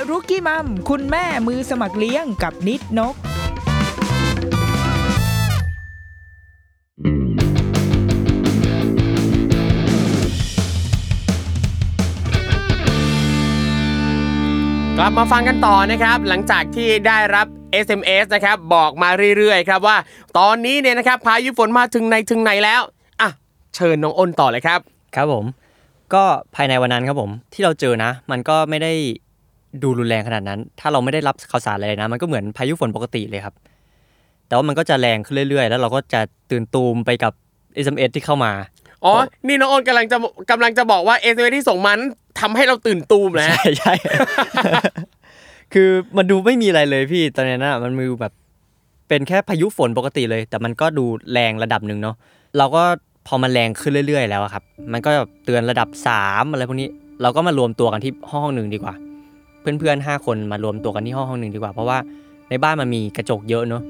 The Rookie Mom คุณแม่มือสมัครเลี้ยงกับนิดนก กลับมาฟังกันต่อนะครับ หลังจากที่ได้รับ SMS นะครับ บอกมาเรื่อยๆ ครับว่า ตอนนี้เนี่ยนะครับ พายุฝนมาถึงไหนถึงไหนแล้วอะเชิญน้องอ้นต่อเลยครับ ครับผม ก็ภายในวันนั้นครับผมที่เราเจอนะ มันก็ไม่ได้ ดูรุนแรงขนาดนั้น ถ้าเราไม่ได้รับข่าวสารอะไรเลยนะ มันก็เหมือนพายุฝนปกติเลยครับ แต่ว่ามันก็จะแรงขึ้นเรื่อยๆ แล้วเราก็จะตื่นตูมไปกับ SMS ที่เข้ามา อ๋อ นี่น้องอ้นกำลังจะกำลังจะบอกว่า SMS ที่ส่งมานั้นทำให้เราตื่นตูมแล้ว ใช่ใช่คือมันดูไม่มีอะไรเลยพี่ตอนนั้นน่ะมันมือแบบเป็นแค่พายุฝนปกติเลย แต่มันก็ดูแรงระดับหนึ่งเนาะเราก็พอมันแรงขึ้นเรื่อย ๆ แล้วอะครับ มันก็แบบเตือนระดับสามอะไรพวกนี้ เราก็มารวมตัวกันที่ห้องหนึ่งดีกว่า เพื่อนๆห้าคนมารวมตัวกันที่ห้องห้องหนึ่งดีกว่า เพราะว่าในบ้านมันมีกระจกเยอะเนาะ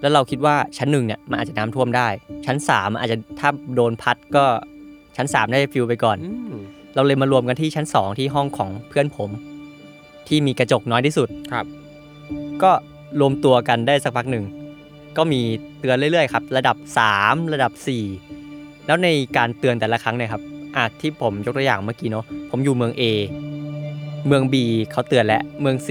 แล้วเราคิดว่าชั้นหนึ่งเนี่ยมันอาจจะน้ำท่วมได้ ชั้นสามอาจจะถ้าโดนพัดก็ชั้นสามได้ฟิวไปก่อนเราเลยมารวมกันที่ชั้นสองที่ห้องของเพื่อนผม ที่มีกระจกน้อยที่สุดครับ ก็รวมตัวกันได้สักพักหนึ่งก็มีเตือนเรื่อยๆครับ ระดับ 3 ระดับ 4 แล้วในการเตือนแต่ละครั้งเนี่ยครับอาที่ผมยกตัวอย่างเมื่อกี้เนาะผมอยู่เมือง A เมือง B เขาเตือนแล้วเมือง C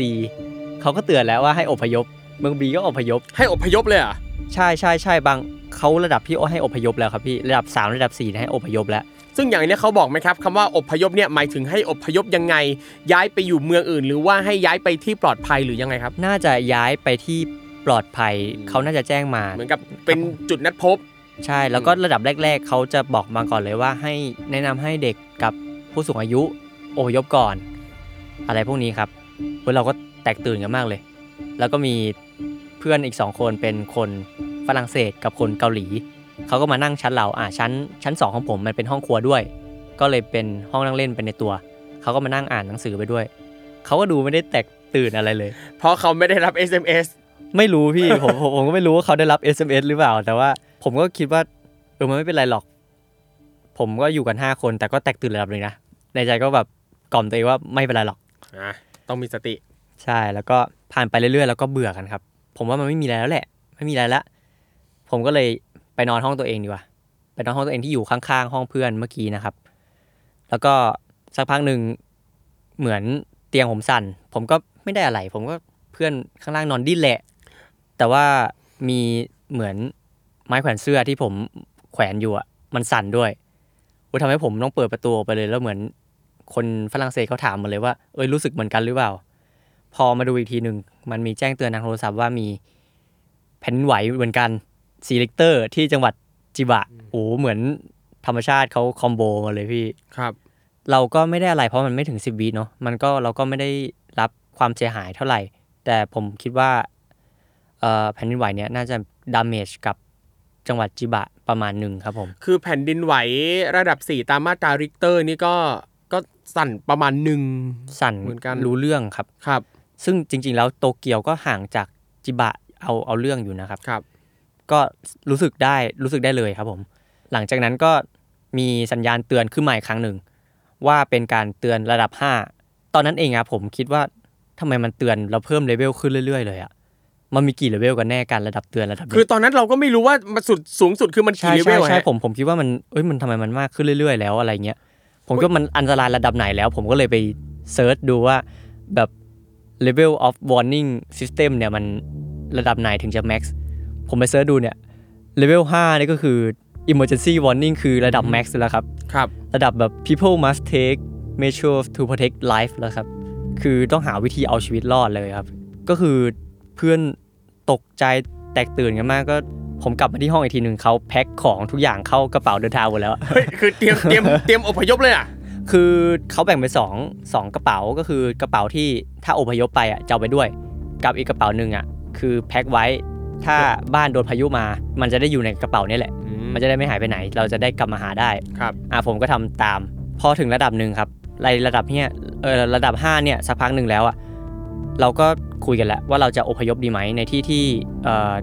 เขาก็เตือนแล้วว่าให้อพยพ เมืองบีก็อพยพ ให้อพยพเลยเหรอะใช่ใช่ใช่บางเขาระดับที่ให้อพยพแล้วครับพี่ระดับ3ระดับ4ให้อพยพแล้ว ซึ่งอย่างเนี้ยเขาบอกไหมครับคำว่าอพยพเนี่ยหมายถึงให้อพยพยังไง ย้ายไปอยู่เมืองอื่น หรือว่าให้ย้ายไปที่ปลอดภัยหรือยังไงครับ น่าจะย้ายไปที่ปลอดภัยเขาน่าจะแจ้งมา เหมือนกับเป็นจุดนัดพบ ใช่แล้วก็ระดับแรก ๆ เขาจะบอกมาก่อนเลยว่าให้แนะนำให้เด็กกับผู้สูงอายุอพยพก่อน อะไรพวกนี้ครับเพื่อเราก็แตกตื่นกันมากเลย แล้วก็มีเพื่อนอีกสองคนเป็นคนฝรั่งเศสกับคนเกาหลี เขาก็มานั่งชั้นเราอ่าชั้น ชั้นสองของผมมันเป็นห้องครัวด้วย ก็เลยเป็นห้องนั่งเล่นเป็นในตัว เขาก็มานั่งอ่านหนังสือไปด้วย เขาก็ดูไม่ได้แตกตื่นอะไรเลย เพราะเขาไม่ได้รับ SMS ไม่รู้พี่ ผมผมผมก็ไม่รู้ว่าเขาได้รับ SMS หรือเปล่า แต่ว่าผมก็คิดว่าเออมันไม่เป็นไรหรอก ผมก็อยู่กันห้าคนแต่ก็แตกตื่นระดับหนึ่งนะในใจก็แบบกล่อมตัวเองว่าไม่เป็นไรหรอก อะต้องมีสติ ใช่แล้วก็ผ่านไปเรื่อยๆ แล้วก็เบื่อกันครับ ผมว่ามันไม่มีอะไรแล้วแหละ ไม่มีอะไรละ ผมก็เลยไปนอนห้องตัวเองดีกว่าไปนอนห้องตัวเองที่อยู่ข้างๆห้องเพื่อนเมื่อกี้นะครับ แล้วก็สักพักหนึ่งเหมือนเตียงผมสั่น ผมก็ไม่ได้อะไร ผมก็เพื่อนข้างล่างนอนดิ้นแหละ แต่ว่ามีเหมือนไม้แขวนเสื้อที่ผมแขวนอยู่อะมันสั่นด้วยอุ๊ยทำให้ผมต้องเปิดประตูออกไปเลยแล้วเหมือน คนฝรั่งเศสเขาถามมาเลยว่าเอ้ยรู้สึกเหมือนกันหรือเปล่า พอมาดูอีกทีหนึ่งมันมีแจ้งเตือนทางโทรศัพท์ว่ามีแผ่นดินไหวเหมือนกันสี่ริกเตอร์ที่จังหวัดจิบะโอ้โหเหมือนธรรมชาติเขา combo มาเลยพี่ครับ เราก็ไม่ได้อะไรเพราะมันไม่ถึงสิบวิเนาะมันก็เราก็ไม่ได้รับความเสียหายเท่าไหร่ แต่ผมคิดว่าเอ่อแผ่นดินไหวเนี่ยน่าจะดามจกับจังหวัดจิบะประมาณหนึ่งครับผม คือแผ่นดินไหวระดับ 4 ตามมาตราริกเตอร์นี่ก็ ก็สั่นประมาณหนึ่งสั่นเหมือนกันรู้เรื่องครับครับ ซึ่งจริง ๆ แล้วโตเกียวก็ห่างจากจิบะเอาเอาเรื่องอยู่นะครับครับ ก็รู้สึกได้รู้สึกได้เลยครับผม หลังจากนั้นก็มีสัญญาณเตือนขึ้นมาอีกครั้งหนึ่ง ว่าเป็นการเตือนระดับ 5 ตอนนั้นเองอะผมคิดว่าทำไมมันเตือนเราเพิ่มเลเวลขึ้นเรื่อยๆเลยอะมันมีกี่เลเวลกันแน่การระดับเตือนระดับนี้คือตอนนั้นเราก็ไม่รู้ว่ามันสุดสูงสุดคือมันกี่ level ใช่กี่เลเวใช่ใช่ฮะผมคิดว่ามันเอ้ยมันทำไมมันมากขึ้นเรื่อยๆ แล้วอะไรเงี้ย ผมก็มันอันตรายระดับไหนแล้ว ผมก็เลยไป search ดูว่าแบบ level of warning system เนี่ยมันระดับไหนถึงจะ max ผมไปเซิร์ชดูเนี่ย level 5นี่ก็คือ emergency warning คือระดับ max แล้วครับครับ ระดับแบบ people must take measures to protect life แล้วครับ คือต้องหาวิธีเอาชีวิตรอดเลยครับ ก็คือเพื่อนตกใจแตกตื่นกันมากก็ ผมกลับมาที่ห้องอีกทีหนึ่งเขาแพ็คของทุกอย่างเข้ากระเป๋าเดินทางหมดแล้วเฮ้ยคือเตรียมเตรียมเตรียมอพยพเลยอะคือเขาแบ่งเป็นสองสองกระเป๋าก็คือกระเป๋าที่ถ้าอพยพไปอะจะเอาไปด้วย กับอีกกระเป๋าหนึ่งอะคือแพ็คไว้ถ้าบ้านโดนพายุมา มันจะได้อยู่ในกระเป๋านี่แหละ มันจะได้ไม่หายไปไหน เราจะได้กลับมาหาได้ครับอะผมก็ทำตาม พอถึงระดับหนึ่งครับในระดับเนี้ยเออระดับ5เนี่ยสักพักหนึ่งแล้วอะ เราก็คุยกันแล้วว่าเราจะอพยพดีไหมในที่ที่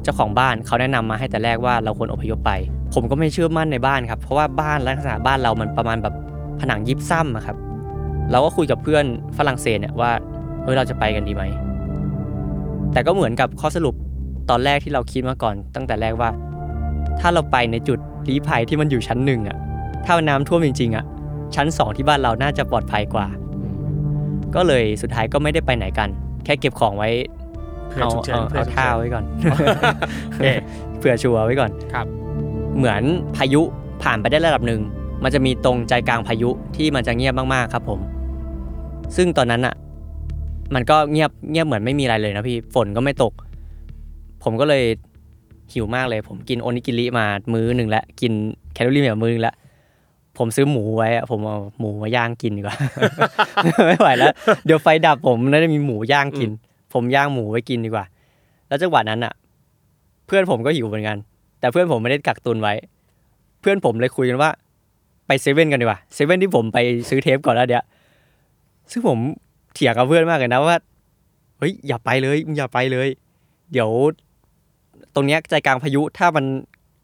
เจ้าของบ้านเขาแนะนำมาให้แต่แรกว่าเราควรอพยพไป ผมก็ไม่เชื่อมั่นในบ้านครับเพราะว่าบ้านลักษณะบ้านเรามันประมาณแบบผนังยิบซ้ำครับเราก็คุยกับเพื่อนฝรั่งเศสเนี่ยว่าเฮ้ยเราจะไปกันดีไหมแต่ก็เหมือนกับข้อสรุปตอนแรกที่เราคิดมาก่อน ตั้งแต่แรกว่า ถ้าเราไปในจุดลี้ภัยที่มันอยู่ชั้นหนึ่งอะถ้าน้ำท่วมจริงๆอะชั้นสองที่บ้านเราน่าจะปลอดภัยกว่า ก็เลยสุดท้ายก็ไม่ได้ไปไหนกัน แค่เก็บของไว้เผื่อเอาฉุกเฉินเอาเผื่อเอาฉุกเฉินท่าไว้ก่อนโอเคเผื่อชัวร์ไว้ก่อนครับ เหมือนพายุผ่านไปได้ระดับหนึ่งมันจะมีตรงใจกลางพายุที่มันจะเงียบมากๆครับผม ซึ่งตอนนั้นอะ มันก็เงียบเงียบเหมือนไม่มีอะไรเลยนะพี่ฝนก็ไม่ตก ผมก็เลยหิวมากเลย ผมกินโอนิกิริมามื้อหนึ่งแล้วกินแคลอรี่แบบมื้อหนึงแล้ว ผมซื้อหมูไว้อะผมเอาหมูมาย่างกินดีกว่าไม่ไหวแล้ว เดี๋ยวไฟดับผมน่าจะมีหมูย่างกิน ผมย่างหมูไว้กินดีกว่า แล้วจังหวะนั้นอะ เพื่อนผมก็หิวเหมือนกัน แต่เพื่อนผมไม่ได้กักตุนไว้ เพื่อนผมเลยคุยกันว่าไปเซเว่นกันดีกว่าเซเว่นที่ผมไปซื้อเทปก่อนแล้วเดี๋ยวซึ่งผมเถียงกับเพื่อนมากเลยนะว่าเฮ้ยอย่าไปเลยมึงอย่าไปเลย เดี๋ยว ตรงเนี้ยใจกลางพายุถ้ามัน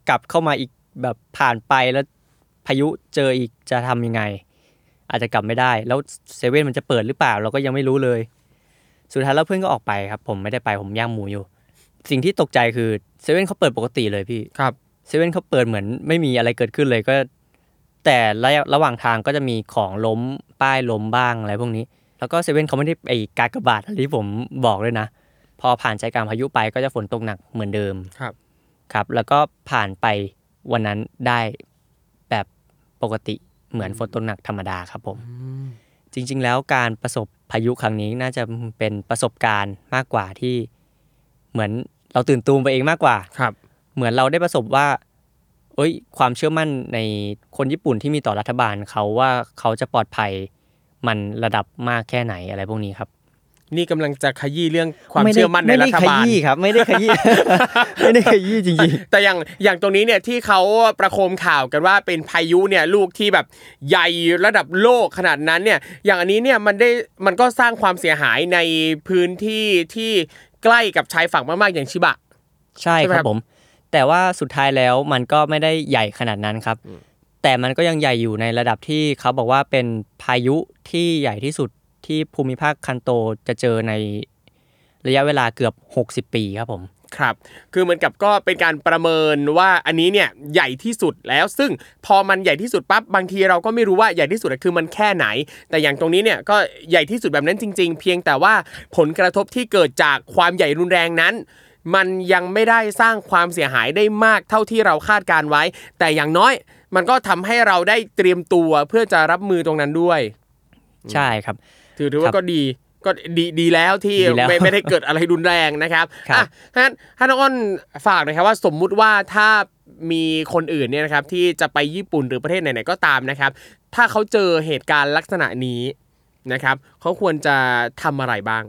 กลับเข้ามาอีกแบบผ่านไปแล้ว พายุเจออีกจะทำยังไง อาจจะกลับไม่ได้ แล้วเซเว่นมันจะเปิดหรือเปล่า เราก็ยังไม่รู้เลย สุดท้ายแล้วเพื่อนก็ออกไปครับ ผมไม่ได้ไปผมย่างหมูอยู่ สิ่งที่ตกใจคือเซเว่นเขาเปิดปกติเลยพี่ครับเซเว่นเขาเปิดเหมือนไม่มีอะไรเกิดขึ้นเลยก็ แต่ระยะระหว่างทางก็จะมีของล้มป้ายล้มบ้างอะไรพวกนี้ แล้วก็เซเว่นเขาไม่ได้ไอ้กากบาทอะไรที่ผมบอกเลยนะ พอผ่านใจกลางพายุไปก็จะฝนตกหนักเหมือนเดิมครับ ครับ แล้วก็ผ่านไปวันนั้นได้แบบป กติเหมือนฝนตกหนักธรรมดาครับผม จริง ๆ แล้วการประสบพายุครั้งนี้น่าจะเป็นประสบการณ์มากกว่าที่เหมือนเราตื่นตูมไปเองมากกว่าครับ เหมือนเราได้ประสบว่าเอ้ย ความเชื่อมั่นในคนญี่ปุ่นที่มีต่อรัฐบาลเขาว่าเขาจะปลอดภัยมันระดับมากแค่ไหนอะไรพวกนี้ครับ นี่กำลังจะขยี้เรื่องความไได้เชื่อมั่นในรัฐบาลไม่ได้ขยี้ครับ ไม่ได้ขยี้ไม่ได้ขยี้จริงแต่อย่างอย่างตรงนี้เนี่ยที่เขาประโคมข่าวกันว่าเป็นพายุเนี่ยลูกที่แบบใหญ่ระดับโลกขนาดนั้นเนี่ยอย่างอันนี้เนี่ยมันได้มันก็สร้างความเสียหายในพื้นที่ที่ใกล้กับชายฝั่งมากๆอย่างชิบะๆใช่ใช่ไหมคครัรับบผม แต่ว่าสุดท้ายแล้วมันก็ไม่ได้ใหญ่ขนาดนั้นครับ แต่มันก็ยังใหญ่อยู่ในระดับที่เขาบอกว่าเป็นพายุที่ใหญ่ที่สุด ที่ภูมิภาคคันโตจะเจอในระยะเวลาเกือบ 60 ปีครับผมครับ คือเหมือนกับก็เป็นการประเมินว่าอันนี้เนี่ยใหญ่ที่สุดแล้ว ซึ่งพอมันใหญ่ที่สุดปั๊บบางทีเราก็ไม่รู้ว่าใหญ่ที่สุดคือมันแค่ไหน แต่อย่างตรงนี้เนี่ยก็ใหญ่ที่สุดแบบนั้นจริง ๆ เพียงแต่ว่าผลกระทบที่เกิดจากความใหญ่รุนแรงนั้น มันยังไม่ได้สร้างความเสียหายได้มากเท่าที่เราคาดการไว้ แต่อย่างน้อยมันก็ทำให้เราได้เตรียมตัวเพื่อจะรับมือตรงนั้นด้วย ใช่ครับ ถือถือว่าครับก็ดีก็ดีดีแล้วที่ดีแล้วไม่ไม่ได้เกิดอะไรรุนแรงนะครับครับอะท่านท่านน้องอ้นฝากหนะครับว่าสมมุติว่าถ้ามีคนอื่นเนี่ยนะครับที่จะไปญี่ปุ่นหรือประเทศไหนๆก็ตามนะครับ ถ้าเขาเจอเหตุการณ์ลักษณะนี้นะครับเขาควรจะทำอะไรบ้าง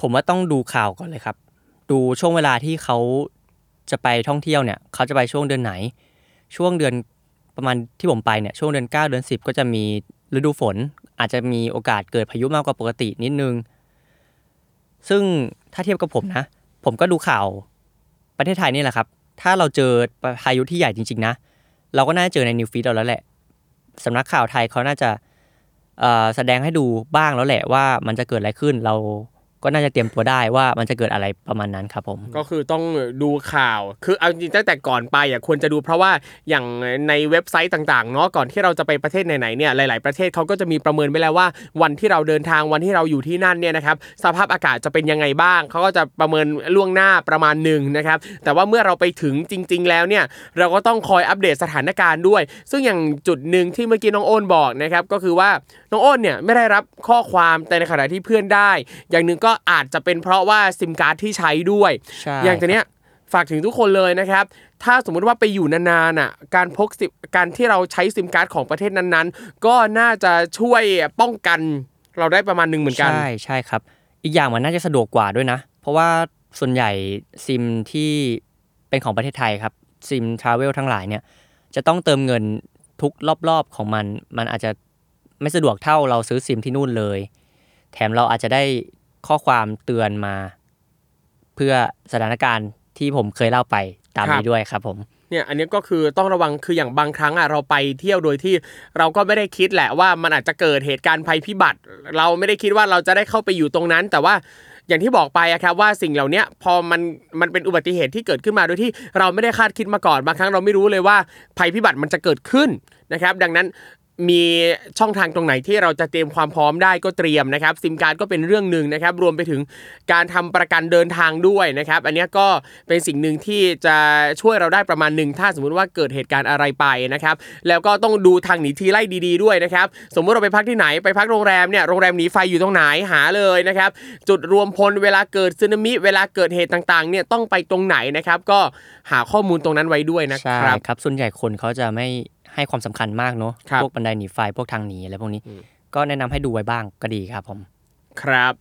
ผมว่าต้องดูข่าวก่อนเลยครับ ดูช่วงเวลาที่เขาจะไปท่องเที่ยวเนี่ยเขาจะไปช่วงเดือนไหน ช่วงเดือนประมาณที่ผมไปเนี่ยช่วงเดือน 9 เดือน 10 ก็จะมีฤดูฝน อาจจะมีโอกาสเกิดพายุมากกว่าปกตินิดนึง ซึ่งถ้าเทียบกับผมนะ ผมก็ดูข่าวประเทศไทยนี่แหละครับ ถ้าเราเจอพายุที่ใหญ่จริง ๆ นะ เราก็น่าจะเจอในนิวฟีดเราแล้วแหละสำนักข่าวไทยเขาน่าจะแสดงให้ดูบ้างแล้วแหละว่ามันจะเกิดอะไรขึ้นเรา ก็น่าจะเตรียมตัวได้ว่ามันจะเกิดอะไรประมาณนั้นครับผม ก็คือต้องดูข่าว คือเอาจริงตั้งแต่ก่อนไปอะควรจะดูเพราะว่าอย่างในเว็บไซต์ต่างๆเนาะก่อนที่เราจะไปประเทศไหนๆเนี่ยหลาย ๆประเทศเขาก็จะมีประเมินไว้แล้วว่า วันที่เราเดินทางวันที่เราอยู่ที่นั่นเนี่ยนะครับสภาพอากาศจะเป็นยังไงบ้างเขาก็จะประเมินล่วงหน้าประมาณหนึ่งนะครับแต่ว่าเมื่อเราไปถึงจริง ๆ แล้วเนี่ยเราก็ต้องคอยอัปเดตสถานการณ์ด้วย ซึ่งอย่างจุดหนึ่งที่เมื่อกี้น้องโอนบอกนะครับก็คือว่าน้องโอนเนี่ยไม่ได้รับข้อความแต่ในขณะที่เพื่อนได้ อย่างหนึ่งก็อาจจะเป็นเพราะว่าซิมการ์ดที่ใช้ด้วยใช่อย่างตัวเนี้ยฝากถึงทุกคนเลยนะครับ ถ้าสมมุติว่าไปอยู่นานๆอะ การพกซิมการที่เราใช้ซิมการ์ดของประเทศนั้นๆ ก็น่าจะช่วยป้องกันเราได้ประมาณหนึ่งเหมือนกัน ใช่ใช่ครับ อีกอย่างมันน่าจะสะดวกกว่าด้วยนะ เพราะว่าส่วนใหญ่ซิมที่เป็นของประเทศไทยครับ ซิมทราเวลทั้งหลายเนี่ย จะต้องเติมเงินทุกรอบๆของมัน มันอาจจะไม่สะดวกเท่าเราซื้อซิมที่นู่นเลย แถมเราอาจจะได้ ข้อความเตือนมา เพื่อสถานการณ์ที่ผมเคยเล่าไปตามครับนี้ด้วยครับผมเนี่ยอันนี้ก็คือต้องระวังคืออย่างบางครั้งอะเราไปเที่ยวโดยที่เราก็ไม่ได้คิดแหละว่ามันอาจจะเกิดเหตุการณ์ภัยพิบัติ เราไม่ได้คิดว่าเราจะได้เข้าไปอยู่ตรงนั้น แต่ว่าอย่างที่บอกไปอะครับว่าสิ่งเหล่านี้พอมันมันเป็นอุบัติเหตุที่เกิดขึ้นมาโดยที่เราไม่ได้คาดคิดมาก่อนบางครั้งเราไม่รู้เลยว่าภัยพิบัติมันจะเกิดขึ้นนะครับ ดังนั้น มีช่องทางตรงไหนที่เราจะเตรียมความพร้อมได้ก็เตรียมนะครับซิมการ์ดก็เป็นเรื่องหนึ่งนะครับรวมไปถึงการทำประกันเดินทางด้วยนะครับ อันนี้ก็เป็นสิ่งหนึ่งที่จะช่วยเราได้ประมาณหนึ่งถ้าสมมุติว่าเกิดเหตุการณ์อะไรไปนะครับแล้วก็ต้องดูทางหนีทีไล่ดีๆด้วยนะครับสมมุติเราไปพักที่ไหนไปพักโรงแรมเนี่ยโรงแรมหนีไฟอยู่ตรงไหนหาเลยนะครับจุดรวมพลเวลาเกิดสึนามิเวลาเกิดเหตุต่างๆเนี่ยต้องไปตรงไหนนะครับก็หาข้อมูลตรงนั้นไว้ด้วยนะคใช่รับครับส่วนใหญ่คนเขาจะไม่ ให้ความสำคัญมากเนอะครับพวกบันไดหนีไฟพวกทางหนีอะไรพวกนี้ ก็แนะนำให้ดูไว้บ้างก็ดีครับผมครับ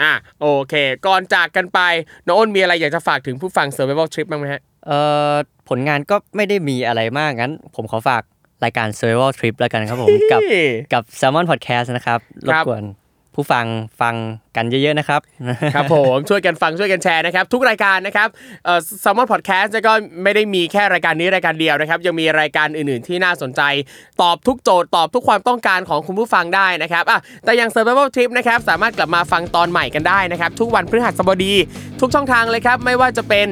อะ โอเค ก่อนจากกันไป น้องอ้นมีอะไรอยากจะฝากถึงผู้ฟัง Survival Trip บ้างไหมฮะ เอ่อ ผลงานก็ไม่ได้มีอะไรมากงั้น ผมขอฝากรายการ Survival Trip แล้วกันครับผม กับกับ Salmon Podcast นะครับ รบกวน ผู้ฟังฟังกันเยอะๆนะครับ ครับผมช่วยกันฟังช่วยกันแชร์นะครับ ทุกรายการนะครับเอ่อ Salmon Podcast เนี่ยก็ไม่ได้มีแค่รายการนี้รายการเดียวนะครับ ยังมีรายการอื่นๆที่น่าสนใจ ตอบทุกโจทย์ตอบทุกความต้องการของคุณผู้ฟังได้นะครับอะแต่อย่าง Survival Trip นะครับสามารถกลับมาฟังตอนใหม่กันได้นะครับ ทุกวันพฤหัสบดี ทุกช่องทางเลยครับ ไม่ว่าจะเป็น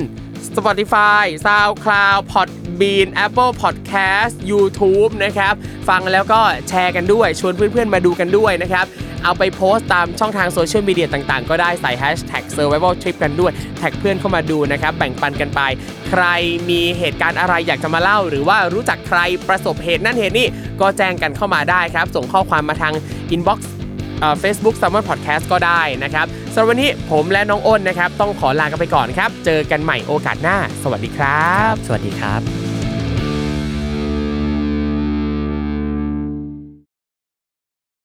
Spotify SoundCloud Podbean Apple Podcast YouTube นะครับ ฟังแล้วก็แชร์กันด้วย ชวนเพื่อนๆมาดูกันด้วยนะครับ เอาไปโพสต์ตามช่องทางโซเชียลมีเดียต่างๆ ก็ได้ใส่ hashtag survival trip กันด้วย แท็กเพื่อนเข้ามาดูนะครับ แบ่งปันกันไป ใครมีเหตุการณ์อะไรอยากจะมาเล่า หรือว่ารู้จักใครประสบเหตุนั่นเหตุนี่ก็แจ้งกันเข้ามาได้ครับ ส่งข้อความมาทาง inbox เฟซบุ๊ก Summer Podcast ก็ได้นะครับสำหรับวันนี้ผมและน้องอ้นนะครับ ต้องขอลากันไปก่อนครับ เจอกันใหม่โอกาสหน้า สวัสดีครับ สวัสดีครับ